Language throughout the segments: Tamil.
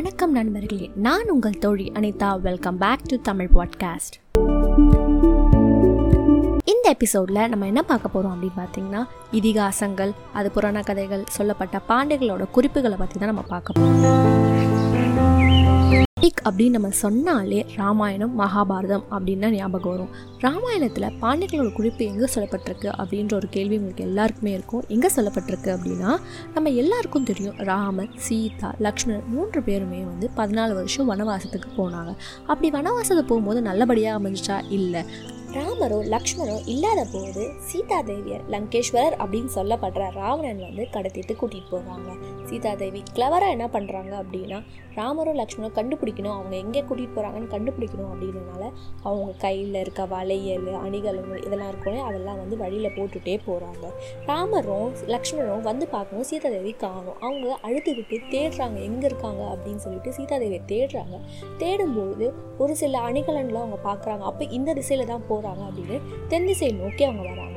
வணக்கம் நண்பர்களே நான் உங்கள் தோழி Anita. Welcome back to Tamil podcast இந்த எபிசோடில் நம்ம என்ன பார்க்க போகிறோம் அப்படின்னு பார்த்தீங்கன்னா இதிகாசங்கள் அது புராண கதைகள் சொல்லப்பட்ட பாண்டியர்களோட குறிப்புகளை பற்றி தான் நம்ம பார்க்க போகிறோம் பிக் அப்படின்னு நம்ம சொன்னாலே ராமாயணம் மகாபாரதம் அப்படின்னு தான் ஞாபகம் வரும். ராமாயணத்தில் பாண்டியர்களோட குறிப்பு எங்கே சொல்லப்பட்டிருக்கு அப்படின்ற ஒரு கேள்வி உங்களுக்கு எல்லாருக்குமே இருக்கும். எங்கே சொல்லப்பட்டிருக்கு அப்படின்னா நம்ம எல்லாருக்கும் தெரியும் ராமர் சீதா லக்ஷ்மணன் மூன்று பேருமே வந்து பதினாலு வருஷம் வனவாசத்துக்கு போனாங்க. அப்படி வனவாசத்துக்கு போகும்போது நல்லபடியாக அமைஞ்சிச்சா? இல்லை. ராமரோ லக்ஷ்மணோ இல்லாத போது சீதா தேவியர் லங்கேஸ்வரர் அப்படின்னு சொல்லப்படுற ராவணன் வந்து கடத்திட்டு கூட்டிகிட்டு போகிறாங்க சீதா தேவி கிளவராக என்ன பண்ணுறாங்க அப்படின்னா ராமரும் லக்ஷ்மணும் கண்டுபிடிக்கணும். அவங்க எங்கே கூட்டிகிட்டு போகிறாங்கன்னு கண்டுபிடிக்கணும் அப்படின்றனால அவங்க கையில் இருக்க வளையல் அணிகலங்கள் இதெல்லாம் இருக்கணும் அதெல்லாம் வந்து வழியில் போட்டுகிட்டே போகிறாங்க ராமரும் லக்ஷ்மணரும் வந்து பார்க்கணும் சீதா தேவி காணும். அவங்க அழுதுகிட்டு தேடுறாங்க எங்கே இருக்காங்க அப்படின்னு சொல்லிட்டு சீதா தேவியை தேடுறாங்க. தேடும்போது ஒரு சில அணிகலன்களை அவங்க பார்க்குறாங்க. அப்போ இந்த திசையில் தான் போகிறாங்க அப்படின்னு தென் திசையை நோக்கி அவங்க வராங்க.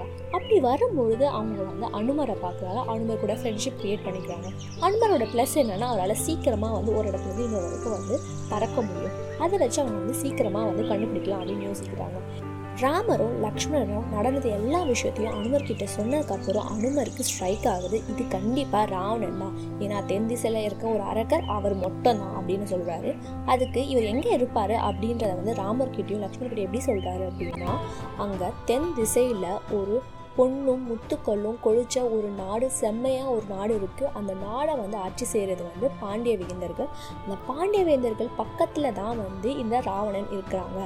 அப்படி வரும்பொழுது அவங்க வந்து அனுமரை பார்க்குறாங்க. அனுமர் கூட ஃப்ரெண்ட்ஷிப் க்ரியேட் பண்ணிக்கிறாங்க. அனுமரோட ப்ளஸ் என்னென்னா அவரால் சீக்கிரமாக வந்து ஒரு இடத்துலேருந்து இன்னொரு இடத்துக்கு வந்து பறக்க முடியும். அதை வச்சு அவங்க வந்து சீக்கிரமாக வந்து கண்டுபிடிக்கலாம் அப்படின்னு யோசிக்கிறாங்க. ராமரும் லக்ஷ்மணரும் நடந்தது எல்லா விஷயத்தையும் அனுமர்கிட்ட சொன்னதுக்கப்புறம் அனுமருக்கு ஸ்ட்ரைக் ஆகுது. இது கண்டிப்பாக ராவணன் தான். ஏன்னா தென் திசையில் இருக்க ஒரு அரக்கர் அவர் மட்டும் தான் அப்படின்னு சொல்கிறாரு அதுக்கு இவர் எங்கே இருப்பார் அப்படின்றத வந்து ராமர்கிட்டையும் லக்ஷ்மணர்கிட்டையும் எப்படி சொல்கிறாரு அப்படின்னா அங்கே தென் திசையில் ஒரு பொண்ணும் முத்துக்களும் கொழிச்ச ஒரு நாடு செம்மையாக ஒரு நாடு இருக்குது அந்த நாடை வந்து ஆட்சி செய்கிறது வந்து பாண்டிய வேந்தர்கள் அந்த பாண்டிய வேந்தர்கள் பக்கத்தில் தான் வந்து இந்த ராவணன் இருக்கிறாங்க.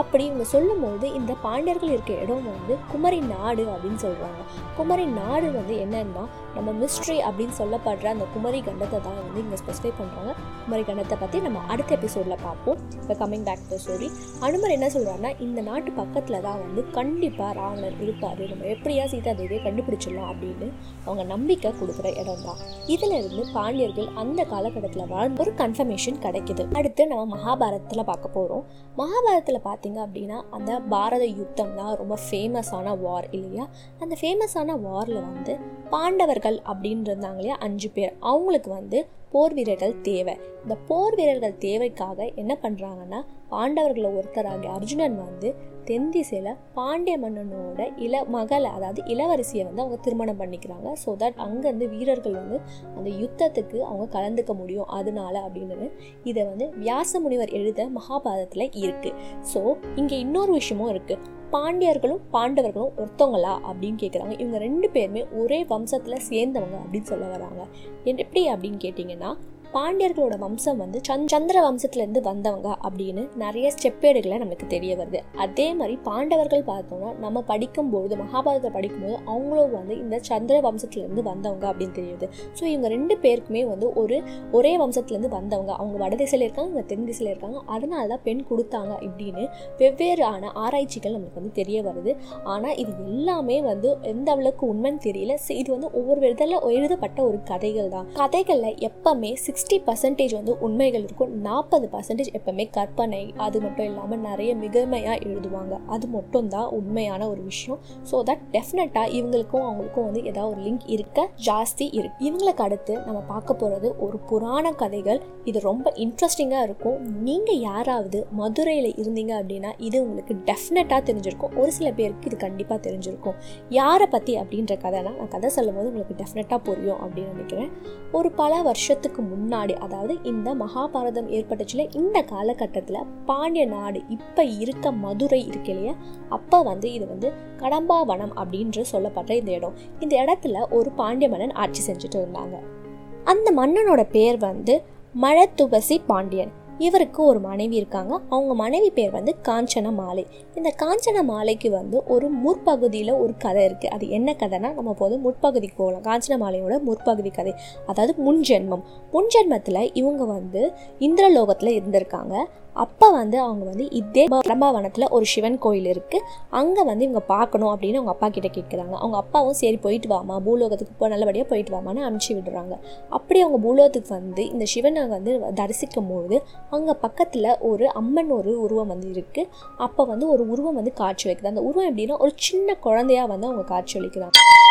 அப்படி இவங்க சொல்லும்போது இந்த பாண்டியர்கள் இருக்க இடம் வந்து குமரி நாடு அப்படின்னு சொல்கிறாங்க குமரி நாடு வந்து என்னன்னா நம்ம மிஸ்ட்ரி அப்படின்னு சொல்லப்படுற அந்த குமரி கண்டத்தை தான் வந்து இங்கே ஸ்பெசிஃபை பண்ணுறாங்க குமரி கண்டத்தை பற்றி நம்ம அடுத்த எபிசோடில் பார்ப்போம். இப்போ coming back to story Anumar என்ன சொல்கிறாருன்னா இந்த நாட்டு பக்கத்தில் தான் வந்து கண்டிப்பாக ராவணன் இருப்பார். நம்ம எப்படி எப்படியா சீதா தேவியை கண்டுபிடிச்சிடலாம் அப்படின்னு அவங்க நம்பிக்கை கொடுக்குற இடம் தான் இதுல இருந்து பாண்டியர்கள் அந்த காலகட்டத்தில் வாழ்ந்த ஒரு கன்ஃபர்மேஷன் கிடைக்குது. அடுத்து நம்ம மகாபாரதத்தில் பார்க்க போகிறோம் மகாபாரதத்தில் பார்த்தீங்க அப்படின்னா அந்த பாரத யுத்தம் தான் ரொம்ப ஃபேமஸான வார் இல்லையா? அந்த ஃபேமஸான வாரில் வந்து பாண்டவர்கள் அப்படின்னு இருந்தாங்க இல்லையா? அஞ்சு பேர். அவங்களுக்கு வந்து போர் வீரர்கள் தேவை. இந்த போர் வீரர்கள் தேவைக்காக என்ன பண்ணுறாங்கன்னா பாண்டவர்களில் ஒருத்தராகிய அர்ஜுனன் வந்து தென் திசையில் பாண்டிய மன்னனோட இள மகளை அதாவது இளவரசியை வந்து அவங்க திருமணம் பண்ணிக்கிறாங்க. ஸோ தட் அங்கேருந்து வீரர்கள் வந்து அந்த யுத்தத்துக்கு அவங்க கலந்துக்க முடியும். அதனால அப்படின்னு இதை வந்து வியாச முனிவர் எழுத மகாபாரதத்தில் இருக்குது ஸோ இங்கே இன்னொரு விஷயமும் இருக்குது பாண்டியர்களும் பாண்டவர்களும் ஒருத்தவங்களா அப்படின்னு கேட்குறாங்க இவங்க ரெண்டு பேருமே ஒரே வம்சத்தில் சேர்ந்தவங்க அப்படின்னு சொல்ல வராங்க. எப்படி அப்படின்னு கேட்டிங்கன்னா பாண்டியர்களோட வம்சம் வந்து சந் சந்திர வம்சத்துலேருந்து வந்தவங்க அப்படின்னு நிறைய ஸ்டெப்பேடுகளை நமக்கு தெரிய வருது. அதே மாதிரி பாண்டவர்கள் பார்த்தோம்னா நம்ம படிக்கும்பொழுது மகாபாரதத்தை படிக்கும்போது அவங்களும் வந்து இந்த சந்திர வம்சத்துலேருந்து வந்தவங்க அப்படின்னு தெரியுது. ஸோ இவங்க ரெண்டு பேருக்குமே வந்து ஒரு ஒரே வம்சத்துலேருந்து வந்தவங்க. அவங்க வடதிசையில் இருக்காங்க இவங்க தென் திசையில் இருக்காங்க. அதனால தான் பெண் கொடுத்தாங்க இப்படின்னு வெவ்வேறான ஆராய்ச்சிகள் நமக்கு வந்து தெரிய வருது. ஆனால் இது எல்லாமே வந்து எந்த அளவுக்கு உண்மைன்னு தெரியல. இது வந்து ஒவ்வொரு விதத்தில் எழுதப்பட்ட ஒரு கதைகள் தான். கதைகளில் எப்பவுமே சிக்ஸ் சிக்ஸ்டி பர்சன்டேஜ் வந்து உண்மைகள் இருக்கும். நாற்பது பர்சன்டேஜ் எப்பவுமே கற்பனை அது மட்டும் இல்லாமல் நிறைய மிகமையாக எழுதுவாங்க. அது மட்டும் தான் உண்மையான ஒரு விஷயம். ஸோ தட் டெஃபினட்டாக இவங்களுக்கும் அவங்களுக்கும் வந்து ஏதாவது ஒரு லிங்க் இருக்க ஜாஸ்தி இருக்கு. இவங்களுக்கு அடுத்து நம்ம பார்க்க போகிறது ஒரு புராண கதைகள். இது ரொம்ப இன்ட்ரெஸ்டிங்காக இருக்கும். நீங்கள் யாராவது மதுரையில் இருந்தீங்க அப்படின்னா இது உங்களுக்கு டெஃபினட்டாக தெரிஞ்சிருக்கும். ஒரு சில பேருக்கு இது கண்டிப்பாக தெரிஞ்சிருக்கும். யாரை பற்றி அப்படின்ற கதைனா நான் கதை சொல்லும் போது உங்களுக்கு டெஃபினட்டாக புரியும் அப்படின்னு நினைக்கிறேன். ஒரு பல வருஷத்துக்கு முன்னாடி முன்னாடி அதாவது இந்த மகாபாரதம் ஏற்பட்டுச்சுல இந்த காலகட்டத்தில் பாண்டிய நாடு இப்போ இருக்க மதுரை இருக்கு இல்லையா? அப்போ வந்து இது வந்து கடம்பாவனம் அப்படின்று சொல்லப்பட்ட இந்த இடம். இந்த இடத்துல ஒரு பாண்டிய மன்னன் ஆட்சி செஞ்சுட்டு இருந்தாங்க. அந்த மன்னனோட பேர் வந்து மழத்துவசி பாண்டியன். இவருக்கு ஒரு மனைவி இருக்காங்க. அவங்க மனைவி பேர் வந்து காஞ்சன மாலை. இந்த காஞ்சன மாலைக்கு வந்து ஒரு முற்பகுதியில் ஒரு கதை இருக்குது அது என்ன கதைனா நம்ம போது முற்பகுதிக்கு போகலாம். காஞ்சன மாலையோட முற்பகுதி கதை. அதாவது முன்ஜென்மம் முன்ஜென்மத்தில் இவங்க வந்து இந்திரலோகத்தில் இருந்திருக்காங்க. அப்போ வந்து அவங்க வந்து இதே பிரம்மாவனத்தில் ஒரு சிவன் கோயில் இருக்குது அங்கே வந்து இவங்க பார்க்கணும் அப்படின்னு அவங்க அப்பா கிட்ட கேட்குறாங்க அவங்க அப்பாவும் சரி போயிட்டு வாமா பூலோகத்துக்கு இப்போ நல்லபடியாக போயிட்டு வாமான்னு அனுப்பிச்சி விடுறாங்க. அப்படி அவங்க பூலோகத்துக்கு வந்து இந்த சிவனை வந்து தரிசிக்கும் போது அங்கே பக்கத்தில் ஒரு அம்மன் ஒரு உருவம் வந்து இருக்குது அப்போ வந்து ஒரு உருவம் வந்து காட்சி வைக்குது அந்த உருவம் எப்படின்னா ஒரு சின்ன குழந்தையாக வந்து அவங்க காட்சி அளிக்கிறாங்க.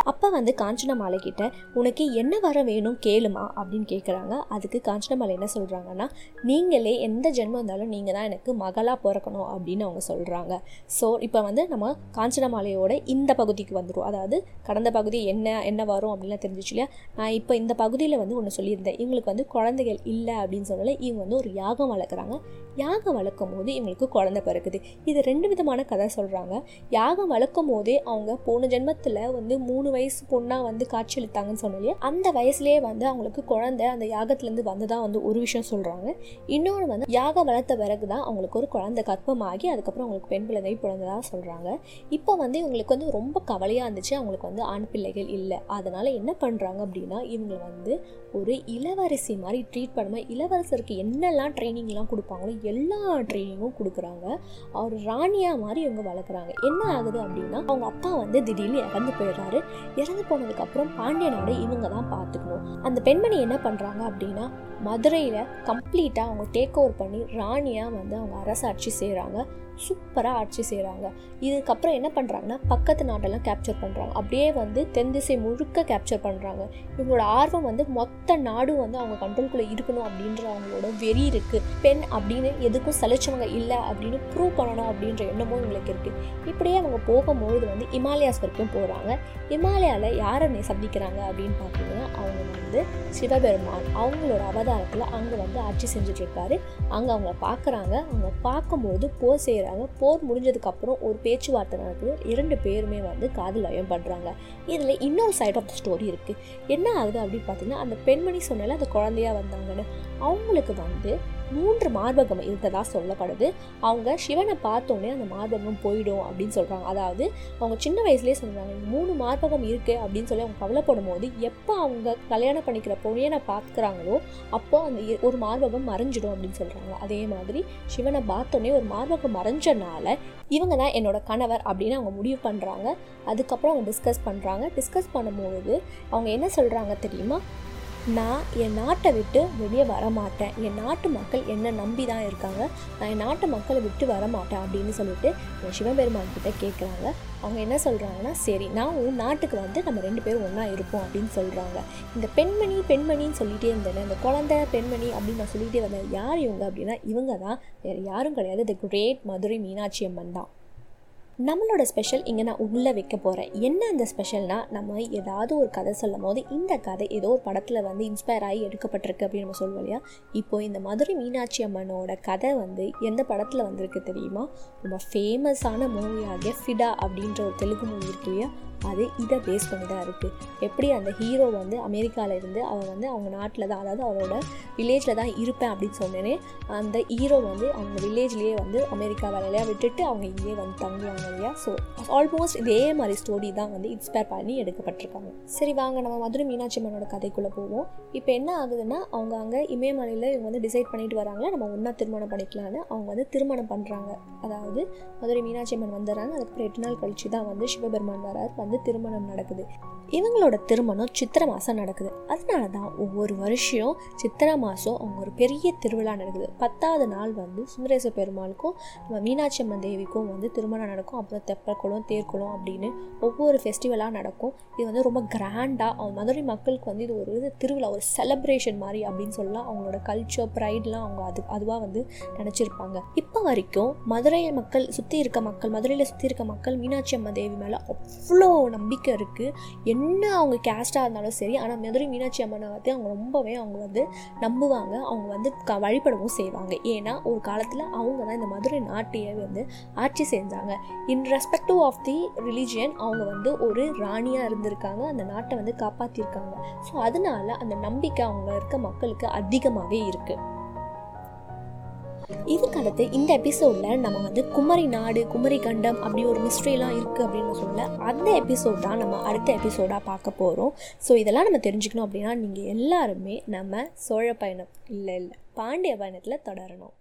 அப்போ வந்து காஞ்சனமாலை கிட்ட உனக்கு என்ன வர வேணும் கேளுமா? அப்படின்னு கேட்குறாங்க அதுக்கு காஞ்சனமாலை என்ன சொல்கிறாங்கன்னா நீங்களே எந்த ஜென்மம் இருந்தாலும் நீங்கள் தான் எனக்கு மகளாக பிறக்கணும் அப்படின்னு அவங்க சொல்கிறாங்க ஸோ இப்போ வந்து நம்ம காஞ்சனமாலையோட இந்த பகுதிக்கு வந்துடும் அதாவது கடந்த பகுதி என்ன என்ன வரும் அப்படின்லாம் தெரிஞ்சிச்சு இல்லையா? நான் இப்போ இந்த பகுதியில் வந்து ஒன்று சொல்லியிருந்தேன். இவங்களுக்கு வந்து குழந்தைகள் இல்லை அப்படின்னு சொல்லலை. இவங்க வந்து ஒரு யாகம் வளர்க்குறாங்க. யாகம் வளர்க்கும் போது இவங்களுக்கு குழந்தை பிறக்குது. இது ரெண்டு விதமான கதை சொல்கிறாங்க யாகம் வளர்க்கும் போதே அவங்க போன ஜென்மத்தில் வந்து மூணு வயசு பொண்ணாக வந்து காட்சியளித்தாங்கன்னு சொன்னாலே அந்த வயசுலேயே வந்து அவங்களுக்கு குழந்தை அந்த யாகத்துலேருந்து வந்து தான் வந்து ஒரு விஷயம் சொல்கிறாங்க இன்னொன்று வந்து யாகம் வளர்த்த பிறகு தான் அவங்களுக்கு ஒரு குழந்தை கர்ப்பமாகி அதுக்கப்புறம் அவங்களுக்கு பெண் பிள்ளை பிறந்ததாக சொல்கிறாங்க இப்போ வந்து இவங்களுக்கு வந்து ரொம்ப கவலையாக இருந்துச்சு. அவங்களுக்கு வந்து ஆண் பிள்ளைகள் இல்லை. அதனால் என்ன பண்ணுறாங்க அப்படின்னா இவங்களை வந்து ஒரு இளவரசி மாதிரி ட்ரீட் பண்ணாமல் இளவரசருக்கு என்னெல்லாம் ட்ரைனிங்லாம் கொடுப்பாங்களோ எல்லா ட்ரைனிங்கும் கொடுக்குறாங்க. அவர் ராணியாக மாதிரி இவங்க வளர்க்குறாங்க. என்ன ஆகுது அப்படின்னா அவங்க அப்பா வந்து திடீர்னு இறந்து போயிடுறாரு. இறந்து போனதுக்கப்புறம் பாண்டிய நாடு இவங்க தான் பார்த்துக்கணும். அந்த பெண்மணி என்ன பண்ணுறாங்க அப்படின்னா மதுரையில் கம்ப்ளீட்டாக அவங்க டேக் ஓவர் பண்ணி ராணியாக வந்து அவங்க அரசாட்சி செய்கிறாங்க சூப்பராக ஆட்சி செய்கிறாங்க இதுக்கப்புறம் என்ன பண்ணுறாங்கன்னா பக்கத்து நாட்டெல்லாம் கேப்சர் பண்ணுறாங்க அப்படியே வந்து தென் திசை முழுக்க கேப்சர் பண்ணுறாங்க இவங்களோட ஆர்வம் வந்து மொத்த நாடும் வந்து அவங்க கண்ட்ரோல்குள்ளே இருக்கணும் அப்படின்ற அவங்களோட வெறி இருக்குது பெண் அப்படின்னு எதுக்கும் சலிச்சவங்க இல்லை அப்படின்னு ப்ரூவ் பண்ணணும் அப்படின்ற எண்ணமும் இவங்களுக்கு இருக்குது இப்படியே அவங்க போகும்பொழுது வந்து இமாலயாஸ் வரைக்கும் போகிறாங்க இமாலயாவில் யாரை சந்திக்கிறாங்க அப்படின்னு பார்த்தீங்கன்னா அவங்க வந்து சிவபெருமான். அவங்களோட அவதாரத்தில் அங்கே வந்து ஆட்சி செஞ்சுட்ருக்காரு அங்கே அவங்க பார்க்குறாங்க அவங்க பார்க்கும்போது போர் பண்ணுறாங்க போர் முடிஞ்சதுக்கப்புறம் ஒரு பேச்சுவார்த்தை நடக்குது. இரண்டு பேருமே வந்து காதல் லயம் பண்ணுறாங்க இதில் இன்னொரு சைட் ஆஃப் த ஸ்டோரி இருக்குது என்ன ஆகுது அப்படின்னு பார்த்தீங்கன்னா அந்த பெண்மணி சொன்னால அந்த குழந்தையா வந்தாங்கன்னு அவங்களுக்கு வந்து மூன்று மார்பகம் இருந்ததாக சொல்லப்படுது. அவங்க சிவனை பார்த்தோன்னே அந்த மார்பகம் போயிடும் அப்படின்னு சொல்கிறாங்க அதாவது அவங்க சின்ன வயசுலேயே சொல்கிறாங்க மூணு மார்பகம் இருக்குது அப்படின்னு சொல்லி அவங்க கவலைப்படும் போது எப்போ அவங்க கல்யாணம் பண்ணிக்கிற பொண்ணியனை பார்க்குறாங்களோ அப்போ அந்த இ- ஒரு மார்பகம் மறைஞ்சிடும் அப்படின்னு சொல்கிறாங்க அதே மாதிரி சிவனை பார்த்தோன்னே ஒரு மார்பகம் மறைஞ்சனால இவங்க தான் என்னோட கணவர் அப்படின்னு அவங்க முடிவு பண்ணுறாங்க அதுக்கப்புறம் அவங்க டிஸ்கஸ் பண்ணுறாங்க டிஸ்கஸ் பண்ணும்போது அவங்க என்ன சொல்கிறாங்க தெரியுமா? நான் என் நாட்டை விட்டு வெளியே வர மாட்டேன் என் நாட்டு மக்கள் என்னை நம்பி தான் இருக்காங்க. நான் என் நாட்டு மக்களை விட்டு வர மாட்டேன் அப்படின்னு சொல்லிட்டு என் சிவபெருமான் கிட்ட கேட்குறாங்க அவங்க என்ன சொல்கிறாங்கன்னா சரி நான் உன் நாட்டுக்கு வந்து நம்ம ரெண்டு பேரும் ஒன்றா இருப்போம் அப்படின்னு சொல்கிறாங்க இந்த பெண்மணி பெண்மணின்னு சொல்லிகிட்டே இருந்தேன் இந்த குழந்தை பெண்மணி அப்படின்னு நான் சொல்லிகிட்டே வந்தேன். யார் இவங்க அப்படின்னா இவங்க தான் வேறு யாரும் கிடையாது. த கிரேட் மதுரை மீனாட்சி அம்மன் தான். நம்மளோட ஸ்பெஷல் இங்கே நான் உள்ளே வைக்க போகிறேன் என்ன அந்த ஸ்பெஷல்னால் நம்ம ஏதாவது ஒரு கதை சொல்லும் போது இந்த கதை ஏதோ ஒரு படத்தில் வந்து இன்ஸ்பயர் ஆகி எடுக்கப்பட்டிருக்கு அப்படின்னு நம்ம சொல்லுவோம் இல்லையா? இப்போ இந்த மதுரை மீனாட்சி அம்மனோட கதை வந்து எந்த படத்தில் வந்திருக்கு தெரியுமா? ரொம்ப ஃபேமஸான மூவியாகிய ஃபிடா அப்படின்ற ஒரு தெலுங்கு மூவி இருக்கு இல்லையா? அது இதை பேஸ் பண்ணி தான் இருக்குது எப்படி அந்த ஹீரோ வந்து அமெரிக்காவில் இருந்து அவர் வந்து அவங்க நாட்டில் தான் அதாவது அவரோட வில்லேஜில் தான் இருப்பேன் அப்படின்னு சொன்னேனே அந்த ஹீரோ வந்து அவங்க வில்லேஜ்லேயே வந்து அமெரிக்கா வேலையாக விட்டுட்டு அவங்க இங்கேயே வந்து தங்குவாங்க இல்லையா? ஸோ ஆல்மோஸ்ட் இதே மாதிரி ஸ்டோரி தான் வந்து இன்ஸ்பயர் பண்ணி எடுக்கப்பட்டிருக்காங்க. சரி வாங்க நம்ம மதுரை மீனாட்சி அம்மனோட கதைக்குள்ளே போவோம். இப்போ என்ன ஆகுதுன்னா அவங்க அங்கே இமயமலையில் இவங்க வந்து டிசைட் பண்ணிட்டு வராங்க. நம்ம ஒன்றா திருமணம் பண்ணிக்கலான்னு அவங்க வந்து திருமணம் பண்ணுறாங்க அதாவது மதுரை மீனாட்சி அம்மன் வந்துடுறாங்க. அதுக்கப்புறம் எட்டு நாள் கழிச்சு தான் வந்து சிவபெருமான் வரார். வந்து வந்து திருமணம் நடக்குது. இவங்களோட திருமணம் சித்திரை மாதம் நடக்குது. அதனால தான் ஒவ்வொரு வருஷம் சித்திரை மாதம் அவங்க ஒரு பெரிய திருவிழா நடக்குது. பத்தாவது நாள் வந்து சுந்தரேச பெருமாளுக்கும் நம்ம மீனாட்சி அம்மன் தேவிக்கும் வந்து திருமணம் நடக்கும். அப்புறம் தெப்பக்குளம் தேர்க்குளம் அப்படின்னு ஒவ்வொரு ஃபெஸ்டிவலாக நடக்கும். இது வந்து ரொம்ப கிராண்டாக அவங்க மதுரை மக்களுக்கு வந்து இது ஒரு இது திருவிழா ஒரு செலப்ரேஷன் மாதிரி அப்படின்னு சொல்லலாம். அவங்களோட கல்ச்சர் ப்ரைட்லாம் அவங்க அது அதுவாக வந்து நினச்சிருப்பாங்க. இப்போ வரைக்கும் மதுரை மக்கள் சுற்றி இருக்க மக்கள் மதுரையில் சுற்றி இருக்க மக்கள் மீனாட்சி அம்மன் தேவி மேலே அவ்வளோ நம்பிக்கை இருக்குது என்ன அவங்க கேஸ்டாக இருந்தாலும் சரி ஆனால் மதுரை மீனாட்சி அம்மனை வந்து அவங்க ரொம்பவே அவங்க வந்து நம்புவாங்க. அவங்க வந்து க வழிபடவும் செய்வாங்க. ஏன்னா ஒரு காலத்தில் அவங்க தான் இந்த மதுரை நாட்டையே வந்து ஆட்சி செஞ்சாங்க. In respective of the religion அவங்க வந்து ஒரு ராணியாக இருந்திருக்காங்க. அந்த நாட்டை வந்து காப்பாற்றிருக்காங்க ஸோ அதனால அந்த நம்பிக்கை அவங்க இருக்க மக்களுக்கு அதிகமாகவே இருக்குது இதுக்கடுத்து இந்த எபிசோடில் நம்ம வந்து குமரி நாடு குமரி கண்டம் அப்படி ஒரு மிஸ்ட்ரிலாம் இருக்குது அப்படின்னு சொல்ல அந்த எபிசோட் தான் நம்ம அடுத்த எபிசோடாக பார்க்க போகிறோம் ஸோ இதெல்லாம் நம்ம தெரிஞ்சுக்கணும் அப்படின்னா நீங்கள் எல்லாருமே நம்ம சோழ பயணம் இல்லை இல்லை பாண்டிய பயணத்தில் தொடரணும்.